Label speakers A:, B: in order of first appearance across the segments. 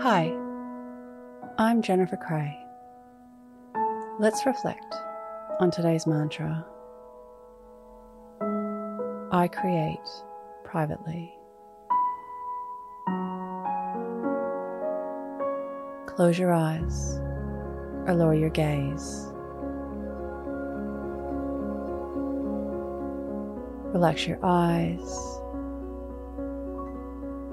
A: Hi, I'm Jennifer Cray. Let's reflect on today's mantra I create privately. Close your eyes or lower your gaze. Relax your eyes,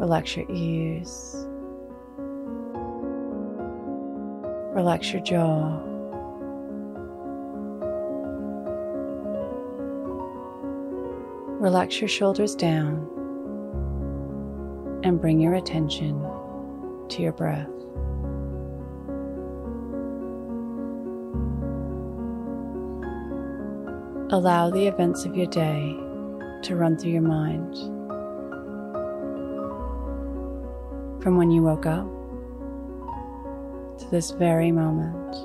A: relax your ears. Relax your jaw. Relax your shoulders down and bring your attention to your breath. Allow the events of your day to run through your mind. From when you woke up this very moment.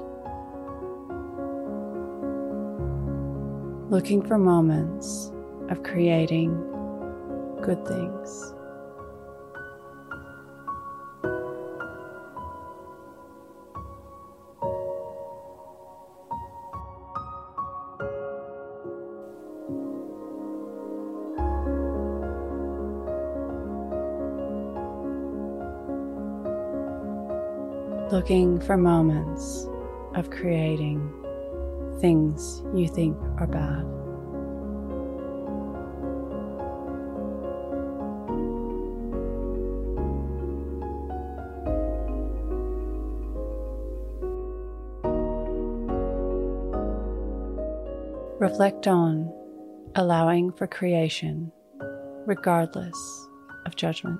A: Looking for moments of creating good things. Looking for moments of creating things you think are bad. Reflect on allowing for creation regardless of judgment.